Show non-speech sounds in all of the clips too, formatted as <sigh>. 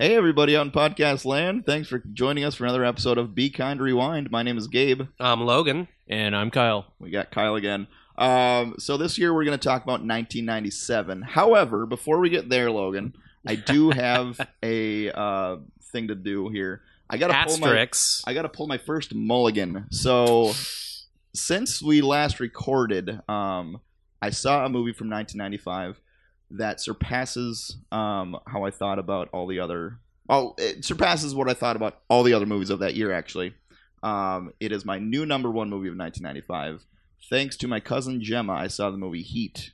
Hey, everybody out in podcast land. Thanks for joining us for another episode of Be Kind Rewind. My name is Gabe. I'm Logan. And I'm Kyle. We got Kyle again. Um, so this year we're going to talk about 1997. However, before we get there, Logan, I do have <laughs> a uh, thing to do here. I got to pull my I got to pull my first mulligan. So since we last recorded, um, I saw a movie from 1995 that surpasses um, how I thought about all the other. Oh, it surpasses what I thought about all the other movies of that year. Actually, um, it is my new number one movie of 1995. Thanks to my cousin Gemma, I saw the movie Heat.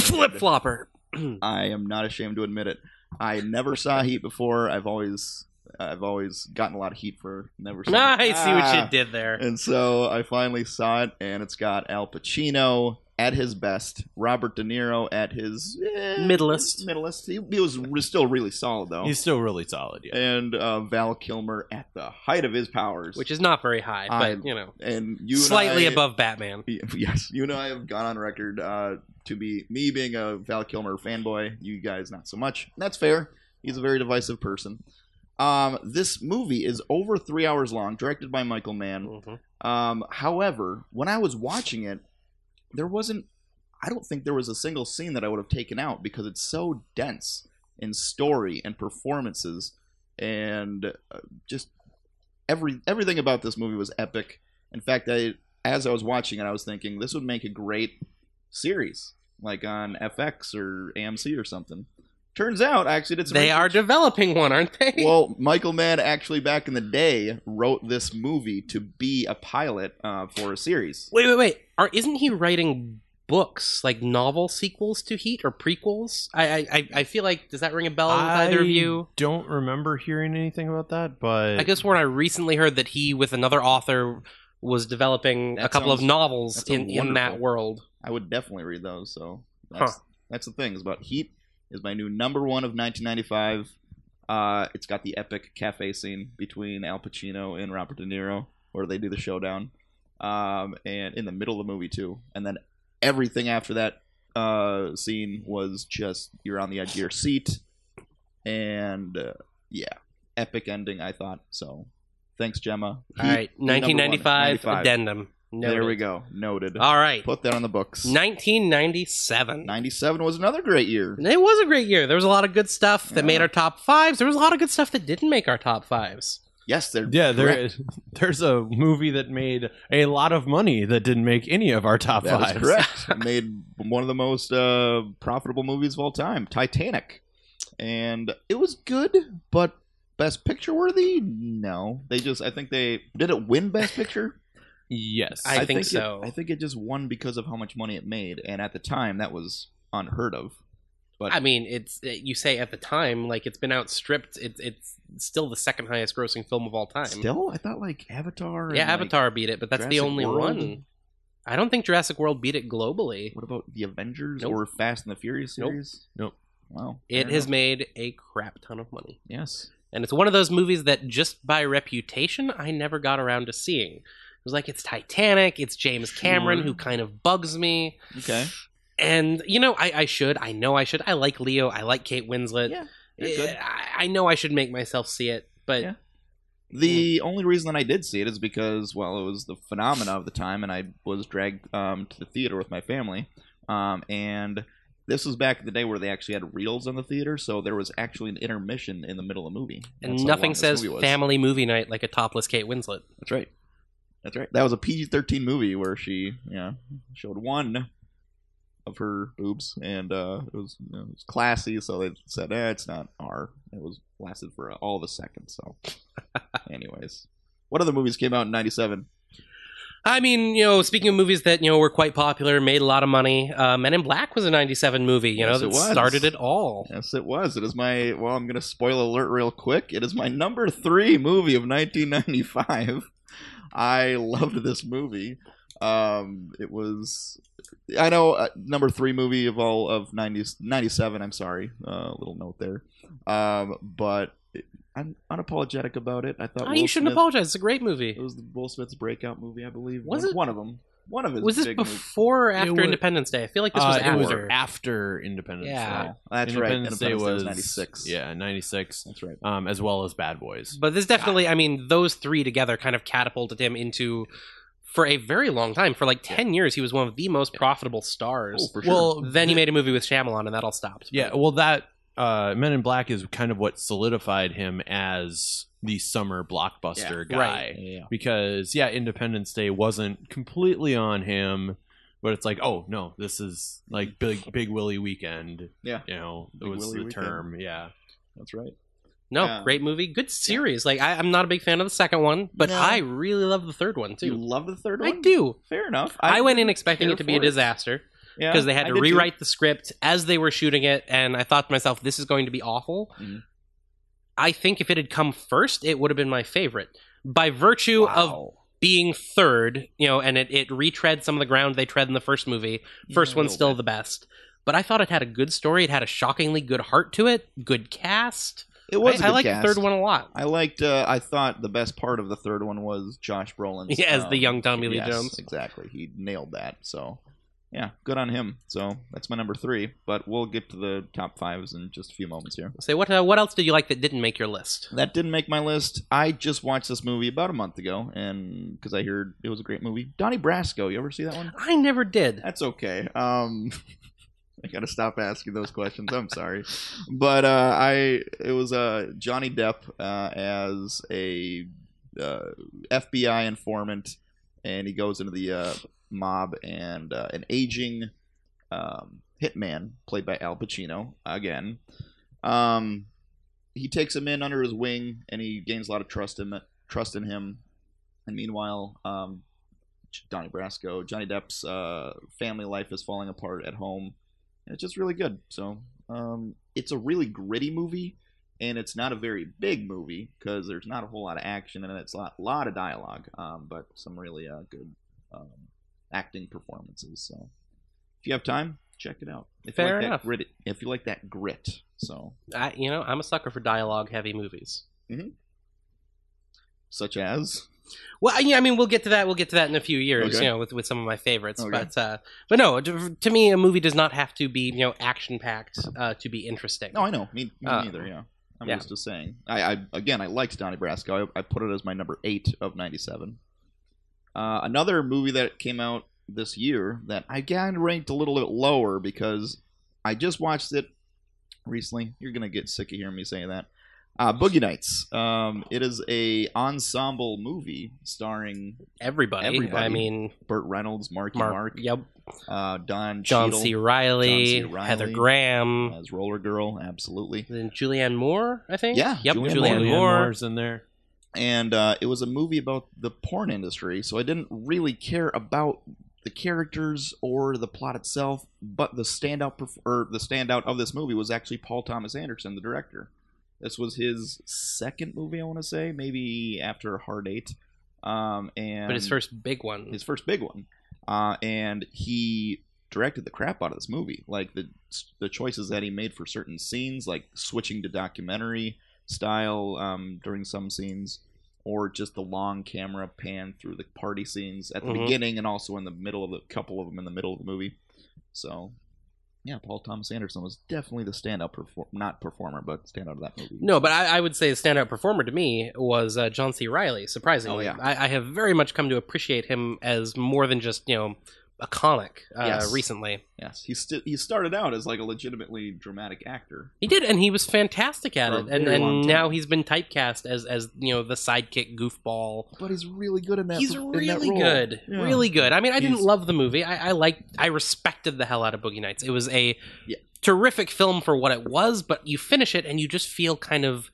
Flip flopper. <clears throat> I am not ashamed to admit it. I never saw Heat before. I've always, I've always gotten a lot of heat for never. Seeing I it. see what Ah. you did there. And so I finally saw it, and it's got Al Pacino at his best, Robert De Niro at his eh, Middlest. Middlest. He, he was re- still really solid though, He's still really solid, yeah. and uh, Val Kilmer at the height of his powers, Which is not very high, I- but you know, and you and slightly I- above Batman. <laughs> Yes, you and I have gone on record uh, to be me being a Val Kilmer fanboy. You guys not so much. That's fair. He's a very divisive person. Um, this movie is over three hours long, directed by Michael Mann. Mhm. Um, however, when I was watching it, there wasn't. I don't think there was a single scene that I would have taken out because it's so dense in story and performances, and uh, just every everything about this movie was epic. In fact, I as I was watching it, I was thinking this would make a great series, like on FX or AMC or something. Turns out, I actually did some They are developing one, aren't they? <laughs> Well, Michael Mann actually back in the day wrote this movie to be a pilot uh, for a series. wait, wait, wait. Are, isn't he writing books, like novel sequels to Heat or prequels? I, I, I- I feel like does that ring a bell with either of you? don't remember hearing anything about that, but I guess when I recently heard that he, with another author, was developing That a couple sounds- of novels in, in that world. I would definitely read those. So that's, that's the thing. Is about Heat is my new number one of 1995. Uh, it's got the epic cafe scene between Al Pacino and Robert De Niro, where they do the showdown, um, and in the middle of the movie too. And then everything after that uh, scene was just you're on the edge of your seat, and uh, yeah, epic ending. I thought so. Thanks, Gemma. All right, new number one, 1995 95. Addendum. There we go. Noted. All right, Put that on the books. 1997. 97 was another great year. It was a great year. There was a lot of good stuff that Yeah. made our top fives. There was a lot of good stuff that didn't make our top fives. Yes, they're yeah, there correct. is, there's a movie that made a lot of money that didn't make any of our top That is fives. correct. <laughs> Made one of the most uh, profitable movies of all time, Titanic, and it was good, but Best Picture worthy? No, they just. I think they did it win Best Picture. Yes. I think it- so. I think it just won because of how much money it made, and at the time that was unheard of. But I mean, it's eh, you say at the time like it's been outstripped. It's it's still the second highest grossing film of all time. still, I thought like Avatar. and, yeah, like, Avatar beat it, but that's the only World. one. I don't think Jurassic World beat it globally. What about the Avengers Nope. or Fast and the Furious Nope. series? Nope. Wow. It has made a crap ton of money. Yes. And it's one of those movies that just by reputation I never got around to seeing. It was like it's Titanic, it's James Cameron who kind of bugs me. Okay. And you know, I, I should. I know I should. I like Leo. I like Kate Winslet. Yeah, they're good. Eh, I, I know I should make myself see it, but Yeah. The only reason that I did see it is because, well, it was the phenomena of the time, and I was dragged um, to the theater with my family. Um, and this was back in the day where they actually had reels in the theater, so there was actually an intermission in the middle of the movie. and That's how nothing this says movie was. family movie night like a topless Kate Winslet. That's right. That's right. That was a PG thirteen movie where she, you know, showed one of her boobs, and uh, it was you know, it was classy. So they said, "Eh, it's not R." It was lasted for all of a second. So, <laughs> anyways, what other movies came out in '97? I mean, you know, speaking of movies that you know were quite popular, made a lot of money. Uh, Men in Black was a '97 movie. You know, Yes, that it was. started it all. Yes, it was. It is my. Well, I'm going to spoil alert real quick. It is my number three movie of 1995. I loved this movie. Um, it was. I know uh, number three movie of all of 90, 97. I'm sorry. Uh, little note there. Um, but it, I'm unapologetic about it. I thought Oh, Will you shouldn't Smith- apologize. It's a great movie. It was the Will Smith's breakout movie, I believe. Was one, it? one of them? One of his Was this big movies. before or after was- Independence Day? I feel like this was Uh, it was after. after Independence Yeah. Day. That's right. Independence Day Independence was ninety six. Yeah, ninety six. that's right. Um, as well as Bad Boys. But this definitely, I mean, those three together kind of catapulted him into, for a very long time, for like 10 years, he was one of the most profitable stars. Oh, for sure. Well, then he made a movie with Shyamalan, and that all stopped. Yeah, well, that uh, Men in Black is kind of what solidified him as the summer blockbuster Yeah, guy. right. yeah, yeah. Because yeah, Independence Day wasn't completely on him, but it's like, oh no, this is like big Big Willie weekend. Yeah. you know, it was Willie the weekend. term. Yeah, That's right. No, Yeah. great movie. Good series. Like, I, I'm not a big fan of the second one, but No. I really love the third one, too You love the third one I do. Fair enough. I, went in expecting it to be a for disaster Yeah, because they had to did too. rewrite the script as they were shooting it, and I thought to myself, this is going to be awful. Mhm. I think if it had come first, it would have been my favorite. By virtue of being third, you know, and it, it retread some of the ground they tread in the first movie. First Yeah, one's still bit. the best. But I thought it had a good story. It had a shockingly good heart to it, good cast. It was. I, a I good like cast. the third one a lot. I liked. Uh, I thought the best part of the third one was Josh Brolin <laughs> Yeah, as the um, young Tommy Lee yes, Jones. Exactly. He nailed that. So, yeah, good on him. So that's my number three. But we'll get to the top fives in just a few moments here. Say what? Uh, what else did you like that didn't make your list? That didn't make my list. I just watched this movie about a month ago, and because I heard it was a great movie. Donnie Brasco. You ever see that one? I never did. That's okay. Um, <laughs> I gotta stop asking those questions. I'm sorry, but uh, I it was uh, Johnny Depp uh, as a uh, FBI informant, and he goes into the uh, mob, and uh, an aging um, hitman played by Al Pacino again. Um, he takes him in under his wing, and he gains a lot of trust in trust in him. And meanwhile, um, Donnie Brasco, Johnny Depp's uh, family life is falling apart at home, and it's just really good. So um, it's a really gritty movie, and it's not a very big movie because there's not a whole lot of action and it's a lot, lot of dialogue, um, but some really uh, good um, acting performances. So if you have time, check it out. If Fair you like enough. That grit, if you like that grit, so I, you know, I'm a sucker for dialogue-heavy movies. such as Well, yeah, I mean, we'll get to that. We'll get to that in a few years, Okay. you know, with, with some of my favorites. Okay. But uh, but no, to, to me, a movie does not have to be you know action packed uh, to be interesting. no, I know me, me Uh, neither. Yeah. I'm yeah. just, just saying. I, I again, I liked Donnie Brasco. I, I put it as my number eight of '97. Uh, another movie that came out this year that I again ranked a little bit lower because I just watched it recently. You're gonna get sick of hearing me say that. Uh, Boogie Nights. Um, it is a ensemble movie starring everybody. Everybody. I mean, Burt Reynolds, Marky Mark, Mark, yep, uh, Don John Cheadle C. Reilly, John C. Reilly. Heather Graham, as Roller Girl. Absolutely. then Julianne Moore. I think. Yeah, Yep. Julianne Julianne, Julianne Moore. Moore's in there. And uh, it was a movie about the porn industry, so I didn't really care about the characters or the plot itself. But the standout, perf- or the standout of this movie was actually Paul Thomas Anderson, the director. This was his second movie, I want to say, maybe after Hard Eight, um, and But his first big one. his first big one, uh, and he directed the crap out of this movie. Like the the choices that he made for certain scenes, like switching to documentary style um, during some scenes, or just the long camera pan through the party scenes at the Mhm. beginning and also in the middle of the couple of them in the middle of the movie. So. Yeah, Paul Thomas Anderson was definitely the standout perform not performer, but standout of that movie. No, but I, I would say the standout performer to me was uh, John C. Reilly. Surprisingly, Oh, yeah. I, I have very much come to appreciate him as more than just you know a comic uh, Yes. recently. yes, he st- he started out as like a legitimately dramatic actor. He did, and he was fantastic at For it. And and now he's been typecast as as you know the sidekick goofball. But he's really good in that. He's that really role. good, Yeah. really good. I mean, I didn't love the movie. I, I liked, I respected the hell out of Boogie Nights. It was a Yeah. terrific film for what it was, but you finish it and you just feel kind of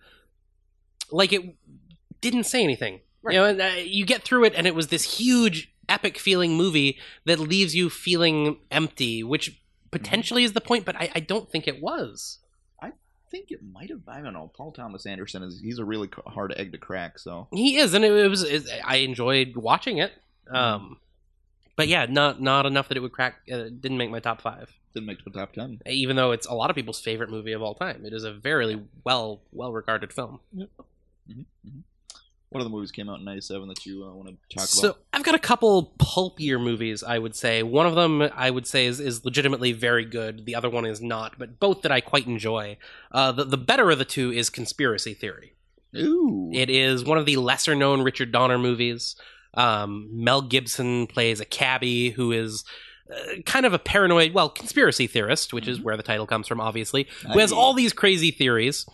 like it didn't say anything. Right. You know, and, uh, you get through it, and it was this huge, epic feeling movie that leaves you feeling empty, which potentially is the point, but I, I don't think it was. I think it might have. I don't know. Paul Thomas Anderson is he's a really hard egg to crack. So He is, and it, it was. It, I enjoyed watching it. Um, but yeah, not not enough that it would crack. Uh, didn't make my top five, didn't make the top ten. even though it's a lot of people's favorite movie of all time. It is a very well well regarded film. What other movies came out in '97 that you uh, want to talk So about? So I've got a couple pulpier movies. I would say one of them I would say is, is legitimately very good. The other one is not, but both that I quite enjoy. Uh, the the better of the two is Conspiracy Theory. Ooh. It is one of the lesser known Richard Donner movies. Um, Mel Gibson plays a cabbie who is uh, kind of a paranoid, well, conspiracy theorist, which is where the title comes from, obviously, who has all these crazy theories.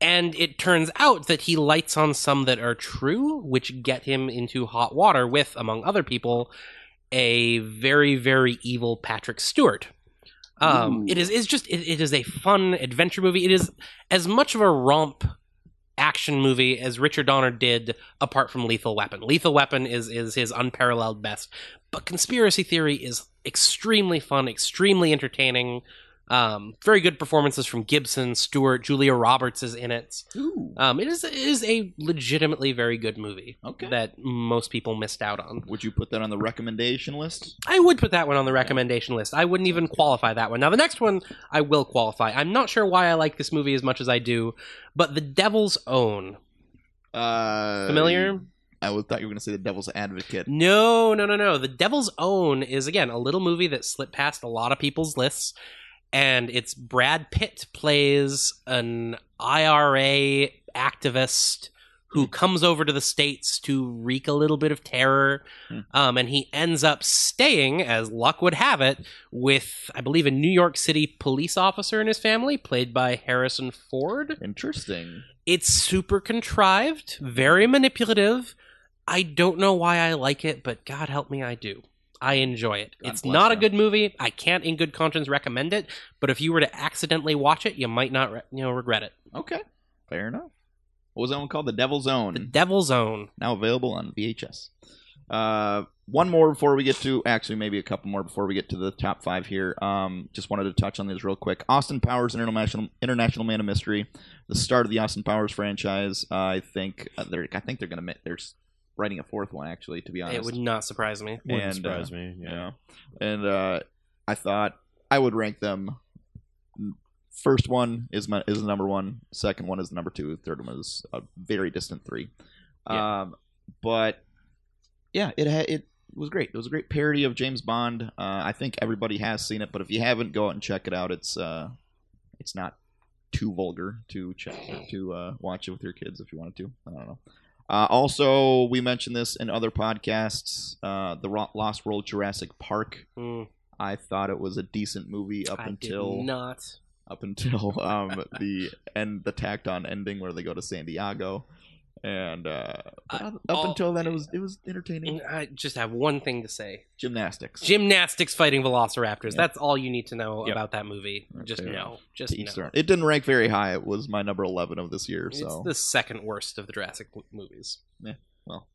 And it turns out that he lights on some that are true, which get him into hot water with, among other people, a very, very evil Patrick Stewart. Um, it is is just it, it is a fun adventure movie. It is as much of a romp action movie as Richard Donner did apart from Lethal Weapon. Lethal Weapon is is his unparalleled best, but Conspiracy Theory is extremely fun, extremely entertaining. Um, very good performances from Gibson, Stewart, Julia Roberts is in it. Ooh. Um, it is it is a legitimately very good movie Okay. that most people missed out on. Would you put that on the recommendation list? I would put that one on the recommendation list. I wouldn't even qualify that one. Now, the next one I will qualify. I'm not sure why I like this movie as much as I do, but The Devil's Own. Uh, Familiar? I would thought you were going to say the Devil's Advocate. No, no, no, no. The Devil's Own is, again, a little movie that slipped past a lot of people's lists. And it's Brad Pitt plays an IRA activist who comes over to the States to wreak a little bit of terror. Hmm. Um, and he ends up staying, as luck would have it, with, I believe, a New York City police officer in his family, played by Harrison Ford. Interesting. It's super contrived, very manipulative. I don't know why I like it, but God help me, I do. I enjoy it. God it's not a good movie. I can't, in good conscience, recommend it. But if you were to accidentally watch it, you might not, re- you know, regret it. Okay. Fair enough. What was that one called? The Devil's Own. The Devil's Own. now available on VHS. Uh, one more before we get to actually maybe a couple more before we get to the top five here. Um, just wanted to touch on these real quick. Austin Powers International International Man of Mystery, the start of the Austin Powers franchise. Uh, I think uh, they're I think they're gonna ma- they're s- writing a fourth one actually. To be honest, It would not surprise me. Wouldn't And, surprise uh, me. Yeah. yeah. And uh, I thought I would rank them. First one is my is the number one. Second one is the number two. Third one is a very distant three. Yeah. Um, but yeah, it ha- it was great. It was a great parody of James Bond. Uh, I think everybody has seen it, but if you haven't, go out and check it out. It's uh, it's not too vulgar to check to uh, watch it with your kids if you wanted to. I don't know. Uh, also, we mentioned this in other podcasts. Uh, the Ro- Lost World Jurassic Park. Mm, I thought it was a decent movie up I until did not. up until um, the end, the tacked on ending where they go to San Diego, and uh, up all- until then it was it was entertaining. I just have one thing to say. Gymnastics. Gymnastics fighting velociraptors. Yeah. That's all you need to know Yep. about that movie. Just know. Just To each know. It didn't rank very high. It was my number eleven of this year. It's So the second worst of the Jurassic w- well,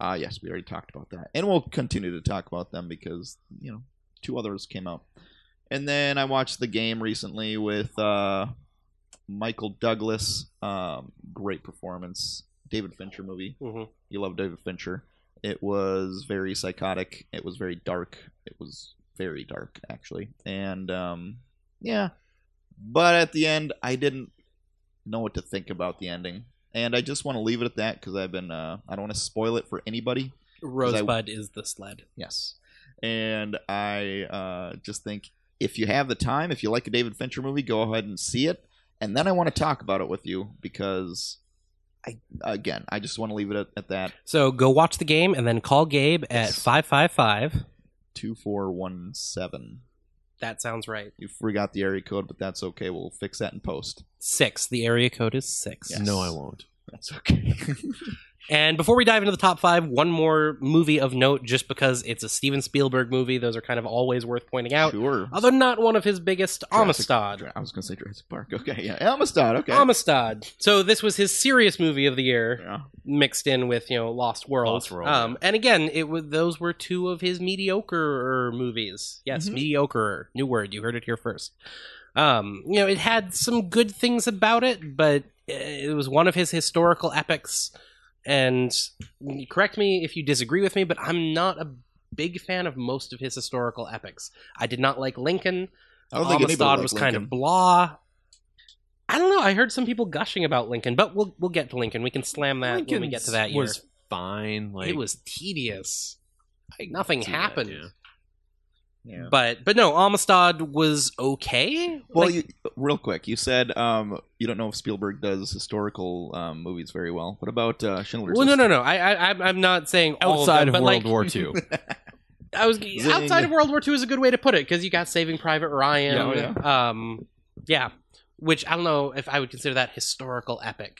Uh, yes, we already talked about that. And we'll continue to talk about them because, you know, two others came out. And then I watched the game recently with uh, Michael Douglas. Um, great performance. David Fincher movie. hmm You love David Fincher. It was very psychotic. It was very dark. It was very dark, actually. And, um, yeah. But at the end, I didn't know what to think about the ending. And I just want to leave it at that because I've been, uh, I don't want to spoil it for anybody. Rosebud is the sled. Yes. And I uh, just think if you have the time, if you like a David Fincher movie, go ahead and see it. And then I want to talk about it with you because, I again, I just want to leave it at, at that. So go watch the game and then call Gabe at Yes. 555. 2417. That sounds right. You forgot the area code, but that's okay. We'll fix that in post. Six. The area code is six. Yes. No, I won't. That's okay. <laughs> And before we dive into the top five, one more movie of note, just because it's a Steven Spielberg movie. Those are kind of always worth pointing out. sure. Although not one of his biggest, Jurassic- Amistad. I was going to say Jurassic Park. Okay, yeah. Amistad, okay. Amistad. So this was his serious movie of the year, yeah. mixed in with you know Lost World. Lost World, Um, and again, it was those were two of his mediocre movies. Yes, Mhm. mediocre. New word. You heard it here first. Um, you know, it had some good things about it, but it was one of his historical epics. And correct me if you disagree with me, but I'm not a big fan of most of his historical epics. I did not like Lincoln. I don't think anybody Amistad was kind of blah. I don't know. I heard some people gushing about Lincoln, but we'll we'll get to Lincoln. We can slam that when we get to that year. was fine. Like it was tedious. I Nothing see that, happened. yeah. Yeah. But but no, Amistad was okay. Well, Like, you, real quick, you said um, you don't know if Spielberg does historical um, movies very well. What about uh, Schindler's well, no, List? no, no. I, I, I'm- I'm not saying Outside of, of them, but World like, War <laughs> II. I was Zing. outside of World War II is a good way to put it because you got Saving Private Ryan. Yeah, oh, Um, yeah, which I don't know if I would consider that historical epic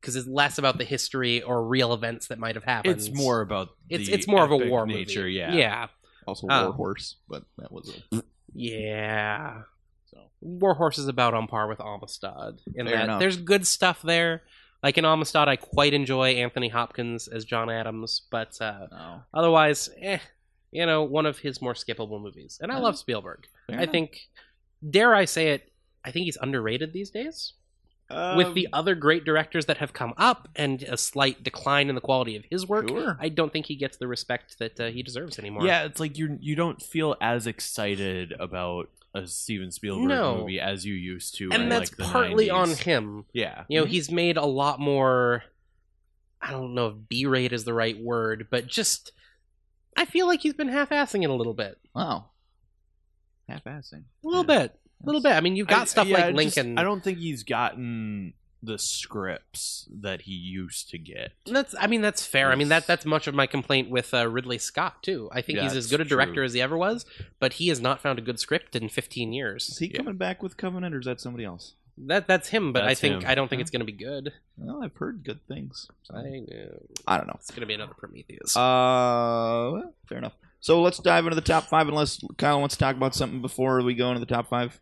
because it's less about the history or real events that might have happened. It's more about It's the it's more of a war nature. movie. Yeah, yeah, Also, Uh, War Horse, but that was a yeah. so. War Horse is about on par with Amistad in Fair that enough. there's good stuff there. Like in Amistad, I quite enjoy Anthony Hopkins as John Adams, but uh, No. otherwise, eh, you know, one of his more skippable movies. And I Oh, love Spielberg. Fair I enough. think, dare I say it, I think he's underrated these days. Um, With the other great directors that have come up and a slight decline in the quality of his work, Sure. I don't think he gets the respect that uh, he deserves anymore. Yeah, it's like you you don't feel as excited about a Steven Spielberg No. movie as you used to. and in, that's like, the partly 90s. on him. Yeah, You know, Mhm. he's made a lot more. I don't know if B-rate is the right word, but just I feel like he's been half-assing it a little bit, Wow. Half-assing. a little Yeah. bit, a little bit. I mean, you've got I- stuff yeah, like I just- Lincoln. I don't think he's gotten the scripts that he used to get. That's. I mean, that's fair. I mean, that that's much of my complaint with uh, Ridley Scott too. I think Yeah, he's as good a director true. as he ever was, but he has not found a good script in 15 years. Is he Yeah. coming back with Covenant, or is that somebody else? That that's him, but I think him. I don't think Yeah. it's going to be good. Well, I've heard good things. so- I know. I don't know. It's going to be another Prometheus. Uh, well, fair enough. So let's dive into the top five, unless Kyle wants to talk about something before we go into the top five.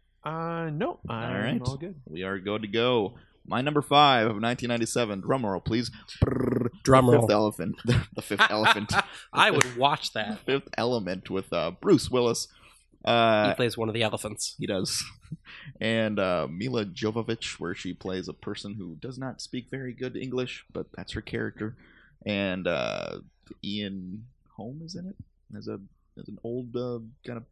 Uh, no, I'm All right. all good. We are good to go. My number five of 1997. Drum roll, please. Brrr. Drum the roll. Fifth elephant. <laughs> the fifth <laughs> elephant. I would watch that. Fifth element with uh, Bruce Willis. he Uh, plays one of the elephants. he does. <laughs> And uh, Milla Jovovich, where she plays a person who does not speak very good English, but that's her character. And uh, Ian Holm is in it as a as an old uh, kind of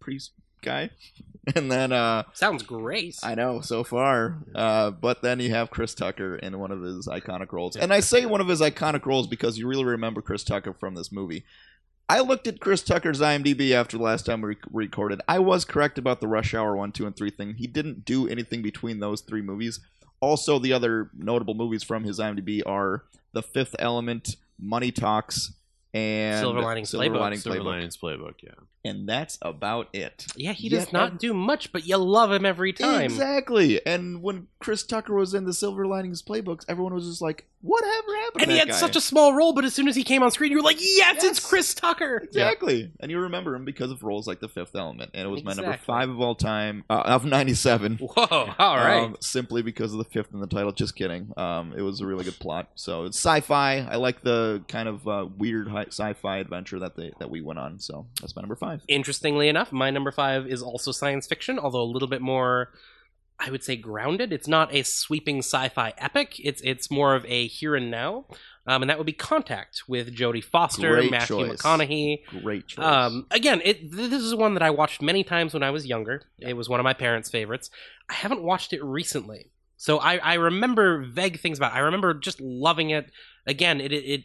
priest guy. <laughs> And then uh, Sounds great. I know so far. Uh, but then you have Chris Tucker in one of his iconic roles. And I say one of his iconic roles because you really remember Chris Tucker from this movie. I looked at Chris Tucker's IMDb after the last time we recorded. I was correct about the Rush Hour 1, 2, and 3 thing. He didn't do anything between those three movies. Also, the other notable movies from his IMDb are The Fifth Element, Money Talks, and Silver Linings Silver Playbook. Linings Silver Playbook. Linings Playbook. Yeah. And that's about it. yeah, he does not and- do much, but you love him every time. Exactly. And when Chris Tucker was in the Silver Linings playbooks, everyone was just like, "Whatever happened?" And he had guy? such a small role, but as soon as he came on screen, you were like, "Yes, Yes. it's Chris Tucker." exactly. And you remember him because of roles like The Fifth Element, and it was my number five of all time uh, of '97. <laughs> Whoa! All right. Um, simply because of the fifth in the title. Just kidding. Um, it was a really good plot. So it's sci-fi. I like the kind of uh, weird sci-fi adventure that they that we went on. So that's my number five. Interestingly enough, my number five is also science fiction, although a little bit more, I would say, grounded. It's not a sweeping sci-fi epic. It's it's more of a here and now, um, and that would be Contact with Jodie Foster, Great Matthew choice. McConaughey. Great choice. Um, again, it this is one that I watched many times when I was younger. It was one of my parents' favorites. I haven't watched it recently, so I, I remember vague things about. it. I remember just loving it. Again, it, it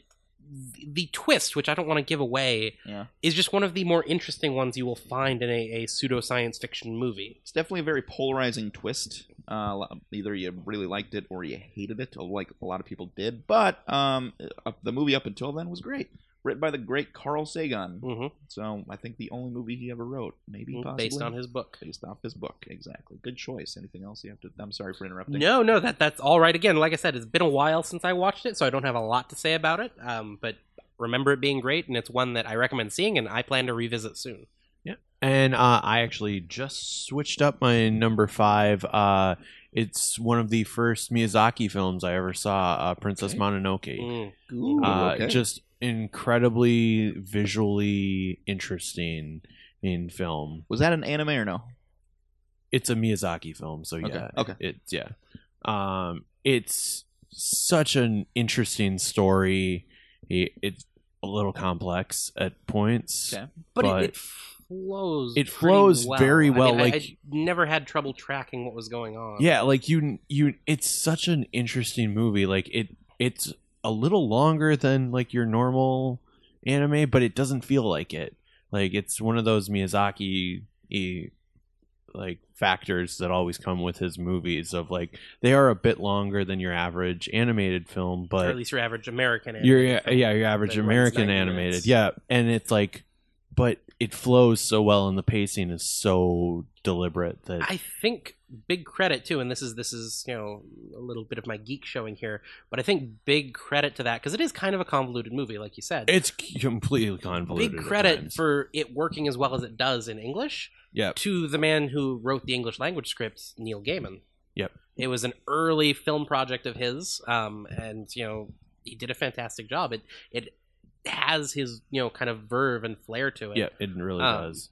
the twist, which I don't want to give away, Yeah. is just one of the more interesting ones you will find in a, a pseudo science fiction movie. it's definitely a very polarizing twist. Uh, either you really liked it or you hated it, like a lot of people did. But um, uh, the movie up until then was great. Written by the great Carl Sagan. hmm So I think the only movie he ever wrote, maybe possibly based on his book. based off his book. Exactly. Good choice. Anything else you have to? I'm sorry for interrupting. No, no, that that's all right. Again, like I said, it's been a while since I watched it, so I don't have a lot to say about it. Um, but remember it being great, and it's one that I recommend seeing, and I plan to revisit soon. Yeah, and uh, I actually just switched up my number five. Uh, it's one of the first Miyazaki films I ever saw, uh, Princess Okay. Mononoke. Mm. Ooh, uh, okay. Just incredibly visually interesting in film. was that an anime or no? It's a Miyazaki film, so Okay, yeah, okay. it's yeah. Um, it's such an interesting story. It, it's a little complex at points. Okay. But, But it, it flows. it flows well. very I mean, well, I- like- I never had trouble tracking what was going on. Yeah, like you you it's such an interesting movie. Like it it's a little longer than like your normal anime, but it doesn't feel like it. Like it's one of those Miyazaki like factors that always come with his movies of like they are a bit longer than your average animated film, but or at least your average American. your animated yeah, film yeah your average American animated minutes. yeah, and it's like, but it flows so well and the pacing is so deliberate that I think big credit too, and this is this is you know a little bit of my geek showing here, but I think big credit to that because it is kind of a convoluted movie, like you said. it's completely convoluted. big credit for it working as well as it does in English Yep. to the man who wrote the English language scripts, Neil Gaiman. Yep. It was an early film project of his, um, and you know he did a fantastic job. It it has his you know kind of verve and flair to it. Yeah, it really Um, does.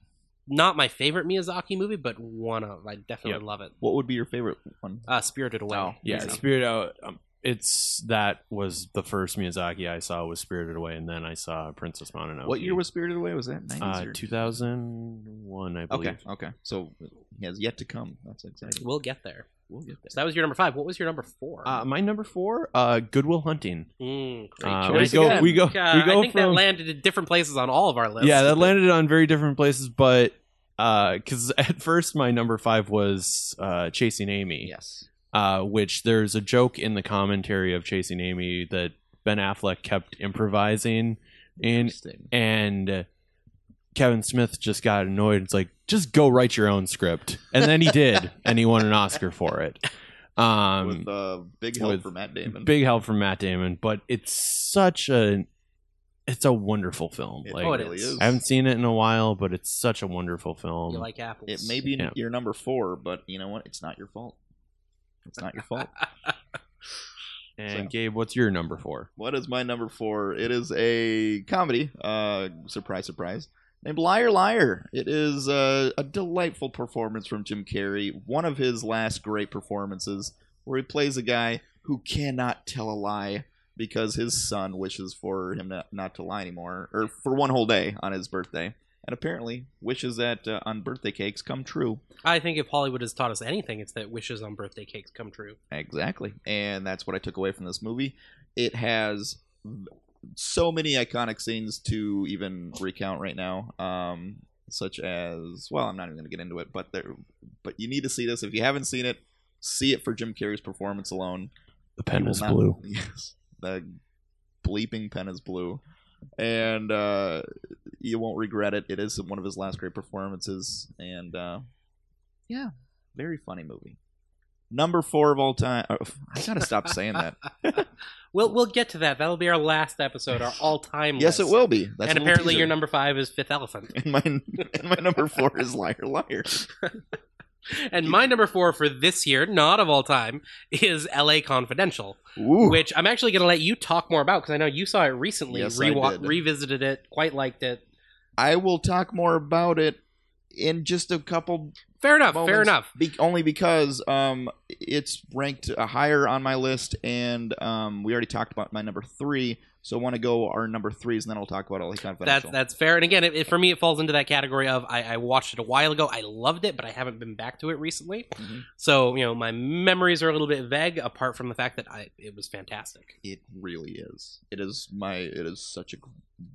Not my favorite Miyazaki movie, but one of I definitely Yep. love it. What would be your favorite one? Uh, Spirited Away. Oh, Yeah, Spirited Spirit Out. Um, it's that was the first Miyazaki I saw was Spirited Away, and then I saw Princess Mononoke. What year was Spirited Away? Was that 90s? uh, or- 2001? I believe. Okay, okay. So he has yet to come. That's exciting. We'll get there. We'll get there. So that was your number five. What was your number four? Uh, my number four, uh, Good Will Hunting. Mm, great uh, choice. we go- again. we go- Uh, we go I think that landed in different places on all of our lists. Yeah, that landed on very different places, but because <laughs> at first my number five was uh, Chasing Amy. Yes. Uh, which there's a joke in the commentary of Chasing Amy that Ben Affleck kept improvising in, and Kevin Smith just got annoyed. It's like, just go write your own script, and then he did, <laughs> and he won an Oscar for it. Um, with uh, big help with for Matt Damon. big help from Matt Damon, but it's such a, it's a wonderful film. It like, Oh, it really is. is. I haven't seen it in a while, but it's such a wonderful film. You like apples. It may be Yeah. your number four, but you know what? It's not your fault. It's not your fault. <laughs> and So- Gabe, what's your number four? What is my number four? It is a comedy. Uh, surprise, surprise. Named Liar Liar. It is uh, a delightful performance from Jim Carrey. One of his last great performances, where he plays a guy who cannot tell a lie because his son wishes for him not, not to lie anymore, or for one whole day on his birthday, and apparently wishes that uh, on birthday cakes come true. I think if Hollywood has taught us anything, it's that wishes on birthday cakes come true. Exactly. And that's what I took away from this movie. It has so many iconic scenes to even recount right now. Um, such as well, I'm not even going to get into it, but there, but you need to see this if you haven't seen it. See it for Jim Carrey's performance alone. The pen will is not- blue. <laughs> Yes, the bleeping pen is blue, and uh, you won't regret it. It is one of his last great performances, and uh, yeah, very funny movie. Number four of all time. uh, <laughs> I gotta stop saying that. <laughs> We'll we'll get to that. That'll be our last episode, our all time. yes, it will be. That's and apparently, your number five is Fifth Elephant, <laughs> And my and my number four is liar liar. <laughs> and my number four for this year, not of all time, is L.A. Confidential, Ooh, which I'm actually going to let you talk more about because I know you saw it recently, Yes, did. revisited it, quite liked it. I will talk more about it in just a couple Fair enough. Fair enough. Be- only because um, it's ranked uh, higher on my list, and um, we already talked about my number three. So I want to go our number threes, and then I'll talk about LA Confidential. that's that's fair. And again, it, it- for me, it falls into that category of I, I watched it a while ago. I loved it, but I haven't been back to it recently. Mhm. So you know, my memories are a little bit vague. Apart from the fact that I it was fantastic. It really is. It is my. It is such a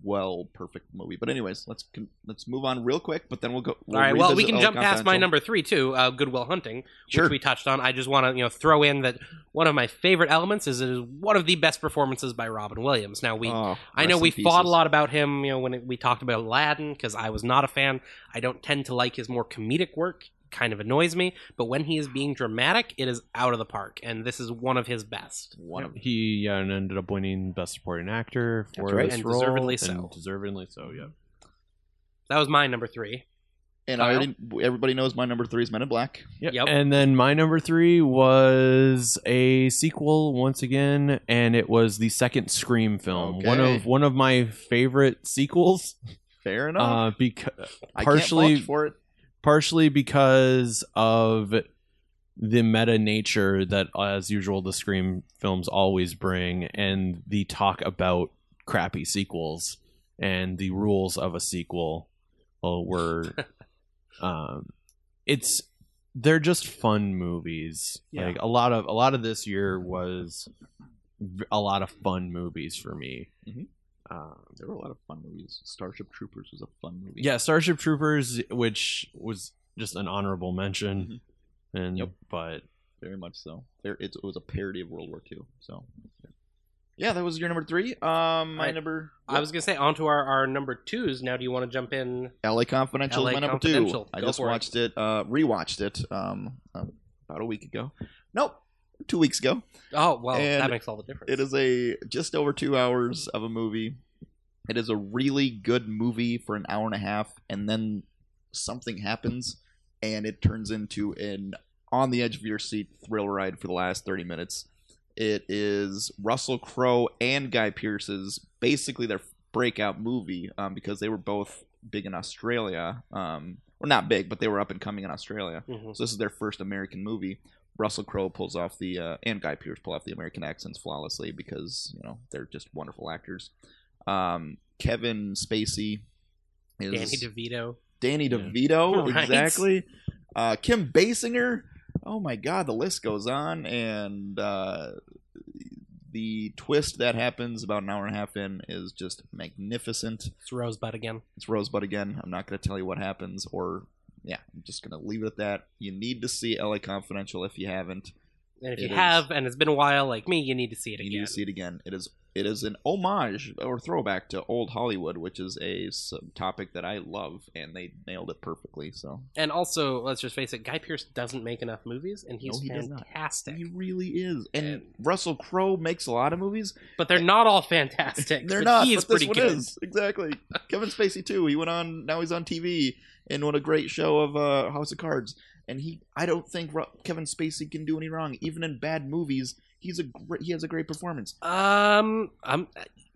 well perfect movie. But anyways, let's con- let's move on real quick. But then we'll go. We'll All right. Well, we can jump past my number three too, uh, Good Will Hunting, Sure. which we touched on. I just want to you know throw in that one of my favorite elements is it is one of the best performances by Robin Williams. Now we. Oh, I know we in fought a lot about him, you know, when it, we talked about Aladdin, because I was not a fan. I don't tend to like his more comedic work; kind of annoys me. But when he is being dramatic, it is out of the park, and this is one of his best. One of he uh, ended up winning Best Supporting Actor for That's right. this And role, deservedly so. and deservedly so. Yeah. That was my number three. and Kyle? I already, everybody knows my number three is Men in Black. Yep. Yep. And then my number three was a sequel once again, and it was the second Scream film. One of one of my favorite sequels. Fair enough. Uh, because I partially can't vouch for it. Partially because of the meta nature that, as usual, the Scream films always bring, and the talk about crappy sequels and the rules of a sequel. Well, were <laughs> um, it's they're just fun movies. Yeah. Like a lot of a lot of this year was a lot of fun movies for me. Mhm. Um, There were a lot of fun movies. Starship Troopers was a fun movie. yeah, Starship Troopers, which was just an honorable mention, and Yep. but very much so. There, it, it was a parody of World War II. So, yeah, that was your number three. Um, my I- number. I was gonna say onto our, our number twos. Now, do you want to jump in? LA Confidential. is LA my number two. Confidential. I just for it. watched it. Uh, rewatched it. Um, um, about a week ago. Nope, two weeks ago. Oh well, And that makes all the difference. It is a just over two hours of a movie. It is a really good movie for an hour and a half, and then something happens, and it turns into an on the edge of your seat thrill ride for the last thirty minutes. It is Russell Crowe and Guy Pearce's basically their breakout movie um, because they were both big in Australia. Um, well, not big, but they were up and coming in Australia. Mhm. So this is their first American movie. Russell Crowe pulls off the uh, and Guy Pearce pull off the American accents flawlessly because you know they're just wonderful actors. Um, Kevin Spacey is Danny DeVito. Danny Yeah. DeVito <laughs> Right. exactly. Uh, Kim Basinger. Oh my God, the list goes on, and uh, the twist that happens about an hour and a half in is just magnificent. It's Rosebud again. It's Rosebud again. I'm not going to tell you what happens, or yeah, I'm just going to leave it at that. You need to see LA Confidential if you haven't. And if It you is. have, and it's been a while, like me, you need to see it You again. You need to see it again. It is it is an homage or throwback to old Hollywood, which is a topic that I love, and they nailed it perfectly. So And also, let's just face it, Guy Pearce doesn't make enough movies, and he's No, he fantastic. he really is, and, And- Russell Crowe makes a lot of movies. But they're not all fantastic. <laughs> They're not. He is pretty one good. is exactly. <laughs> Kevin Spacey too. He went on. Now he's on TV and what a great show of uh, House of Cards. And he, I don't think Ru- Kevin Spacey can do any wrong, even in bad movies. He's a great. He has a great performance. Um, I'm.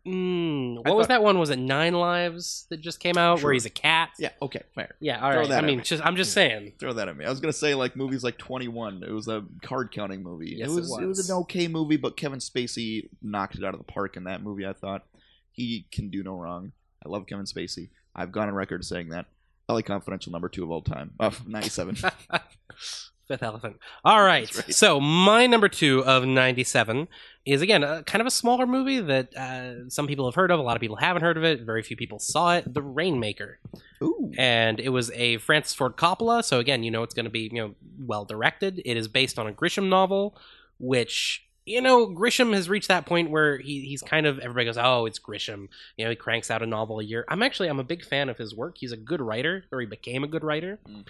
Mm, what I was thought- that one? Was it Nine Lives that just came out Sure. were he's a cat? Yeah. Okay. Fair. Yeah. All Throw right. that I at mean, me. just I'm just saying. Throw that at me. I was gonna say like movies like Twenty One. It was a card counting movie. Yes, it, it was, it was was. an okay movie, but Kevin Spacey knocked it out of the park in that movie. I thought he can do no wrong. I love Kevin Spacey. I've gone on record saying that. LA Confidential number two of all time. Oh, 97. <laughs> <laughs> Fifth Elephant. All <laughs> right. Right. So my number two of '97 is again a, kind of a smaller movie that uh, some people have heard of. A lot of people haven't heard of it. Very few people saw it. The Rainmaker. Ooh. and it was a Francis Ford Coppola. So again, you know it's going to be you know well directed. It is based on a Grisham novel, which you know Grisham has reached that point where he, he's kind of everybody goes, oh, it's Grisham. You know, he cranks out a novel a year. I'm actually I'm a big fan of his work. He's a good writer, or he became a good writer, Mm.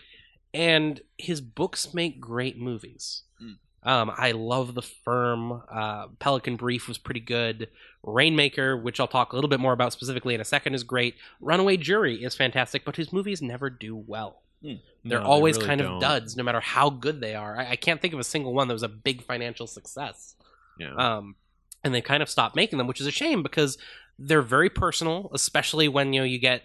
And his books make great movies. Mm. Um, I love The Firm. Uh, Pelican Brief was pretty good. Rainmaker, which I'll talk a little bit more about specifically in a second, is great. Runaway Jury is fantastic, but his movies never do well. They're No, they always really kind don't. of duds, no matter how good they are. I, I can't think of a single one that was a big financial success. Yeah. Um, and they kind of stopped making them, which is a shame because they're very personal, especially when you know you get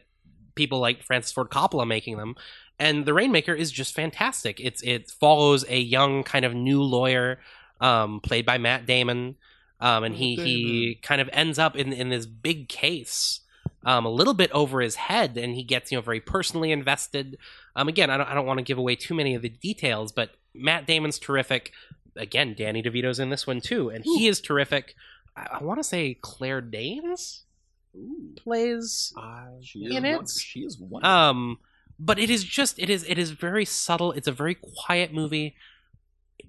people like Francis Ford Coppola making them. And The Rainmaker is just fantastic. It's it follows a young kind of new lawyer, um, played by Matt Damon, um, and he Matt he kind of ends up in in this big case. Um, a little bit over his head, and he gets you know very personally invested. Um, again, I don't I don't want to give away too many of the details, but Matt Damon's terrific. Again, Danny DeVito's in this one too, and he is terrific. I, I want to say Claire Danes plays She in is it. one- She is wonderful. um, but it is just it is it is very subtle. It's a very quiet movie.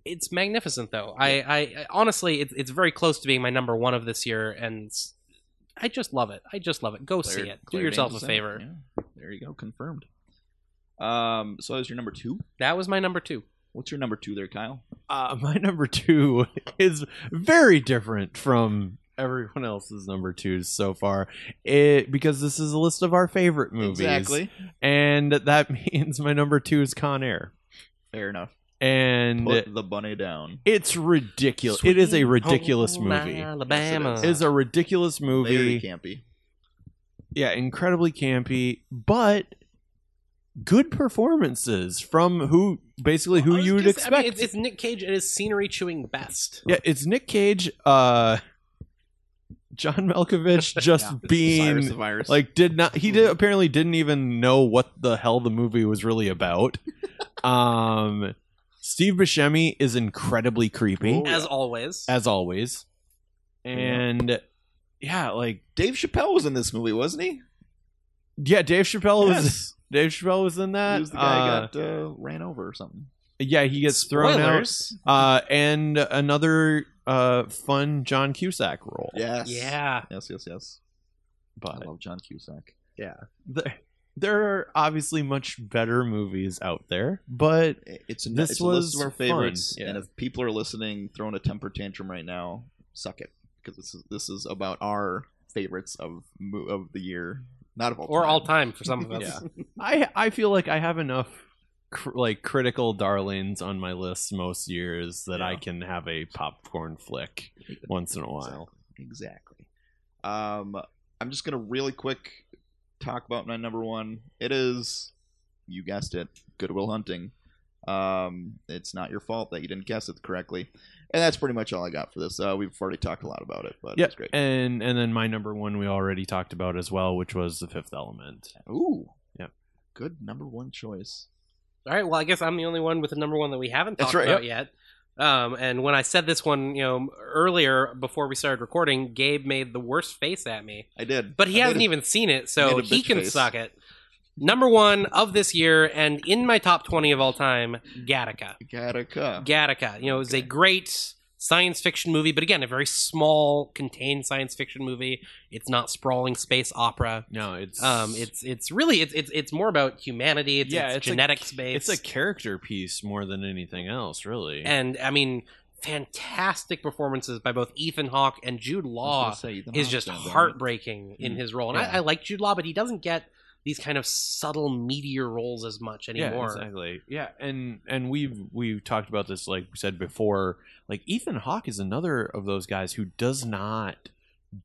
It's magnificent though. I, I, I honestly, it's it's very close to being my number one of this year, and I just love it. I just love it. Go see Claire- it. Do yourself Danes a is in it. favor. Yeah. There you go. Confirmed. Um, so that was your number two? That was my number two. What's your number two there, Kyle? Uh, <laughs> my number two is very different from everyone else's number twos so far. It because this is a list of our favorite movies, Exactly. and that <laughs> means my number two is Con Air, Fair enough. and Put the bunny down. it's ridiculous. It is a ridiculous Home movie. Alabama. Yes, It is a ridiculous Very movie. campy. Yeah, incredibly campy, but good performances from who basically who you would gonna I mean, expect. it's, it's Nick Cage at his scenery chewing best. Yeah, it's Nick Cage, uh John Malkovich <laughs> just Yeah, being Cyrus the virus. like did not he did apparently didn't even know what the hell the movie was really about. <laughs> um Steve Buscemi is incredibly creepy Oh, As yeah. always. as always. and yeah, like Dave Chappelle was in this movie, wasn't he? yeah, Dave Chappelle was <laughs> Dave Chappelle was in that. he was the guy Uh, got uh, ran over or something. yeah, he gets thrown out. Uh, and another uh fun John Cusack role. Yes. Yeah. Yes, yes, yes. but I love John Cusack. Yeah. There, there are obviously much better movies out there, but It's a, This it's a list was of our fun, favorites, yeah. and if people are listening, throwing a temper tantrum right now, suck it, because this is this is about our favorites of of the year, not of all Or time. all time for some of <laughs> us. Yeah. I I feel like I have enough cr- like critical darlings on my list most years that I can have a popcorn flick once in a while. Exactly. Um, I'm just gonna really quick talk about my number one. It is, you guessed it, Good Will Hunting. Um, it's not your fault that you didn't guess it correctly, and that's pretty much all I got for this. Uh, we've already talked a lot about it, but Yeah, it's great. and and then my number one we already talked about as well, which was The Fifth Element. Ooh, yeah, good number one choice. All right. Well, I guess I'm the only one with the number one that we haven't talked right, about yet. Um, and when I said this one, you know, earlier before we started recording, Gabe made the worst face at me, I did, but he I hasn't made even seen it, so he can face. suck it. Number one of this year, and in my top twenty of all time, Gattaca. a Gattaca. Gattaca. You know, it was a great science fiction movie, but again, a very small, contained science fiction movie. It's not sprawling space opera. No, it's Um, it's it's really it's it's, it's more about humanity. It's, Yeah, it's, it's a- genetics based. it's a character piece more than anything else, really. and I mean, fantastic performances by both Ethan Hawke and Jude Law say, is just done it, right? heartbreaking in his role. And Yeah. I, I like Jude Law, but he doesn't get these kind of subtle meteor roles as much anymore. Yeah, exactly. Yeah, and and we've we've talked about this like we said before. Like Ethan Hawke is another of those guys who does not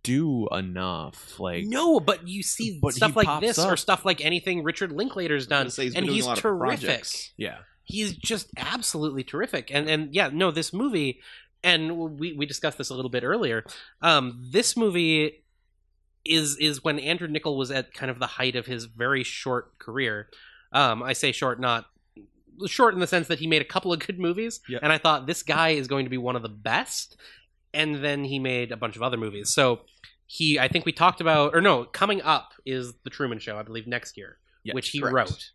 do enough. Like no, but you see But stuff like pops this or stuff like anything Richard Linklater's I was gonna done, say, and he's a lot of terrific. yeah, He's just absolutely terrific. And and yeah, no, this movie, and we we discussed this a little bit earlier. Um, this movie is is when Andrew Niccol was at kind of the height of his very short career. Um, I say short, not short in the sense that he made a couple of <laughs> good movies, Yeah. and I thought this guy is going to be one of the best. And then he made a bunch of other movies. So he, I think we talked about, or no, coming up is the Truman Show, I believe next year, which he correct. wrote.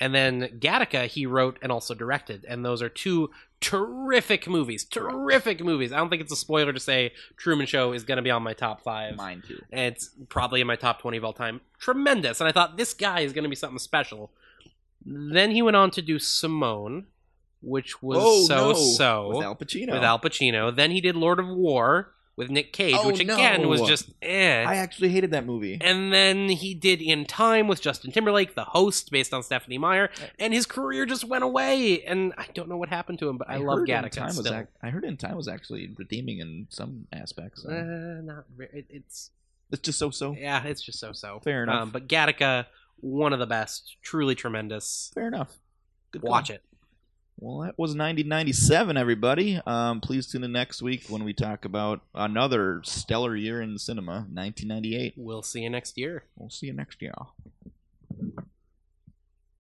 And then Gattaca he wrote and also directed, and those are two terrific movies. Terrific movies. I don't think it's a spoiler to say Truman Show is going to be on my top five. Mine too. And it's probably in my top 20 of all time. Tremendous. And I thought this guy is going to be something special. Then he went on to do Simone, which was oh so no, so with Al Pacino. with Al Pacino. Then he did Lord of War with Nick Cage, Oh, which again no. was just eh. I actually hated that movie. and then he did In Time with Justin Timberlake, the host based on Stephenie Meyer, and his career just went away. And I don't know what happened to him, but I, love heard Gattaca still. ac- I heard in time was actually redeeming in some aspects. so. Uh, not re- it, it's it's just so so. yeah, it's just so so. Fair enough. Um, but Gattaca, one of the best, truly tremendous. Fair enough. Good Watch it. Well, that was 1997, everybody. Um, please tune in next week when we talk about another stellar year in cinema, 1998. We'll see you next year. We'll see you next year.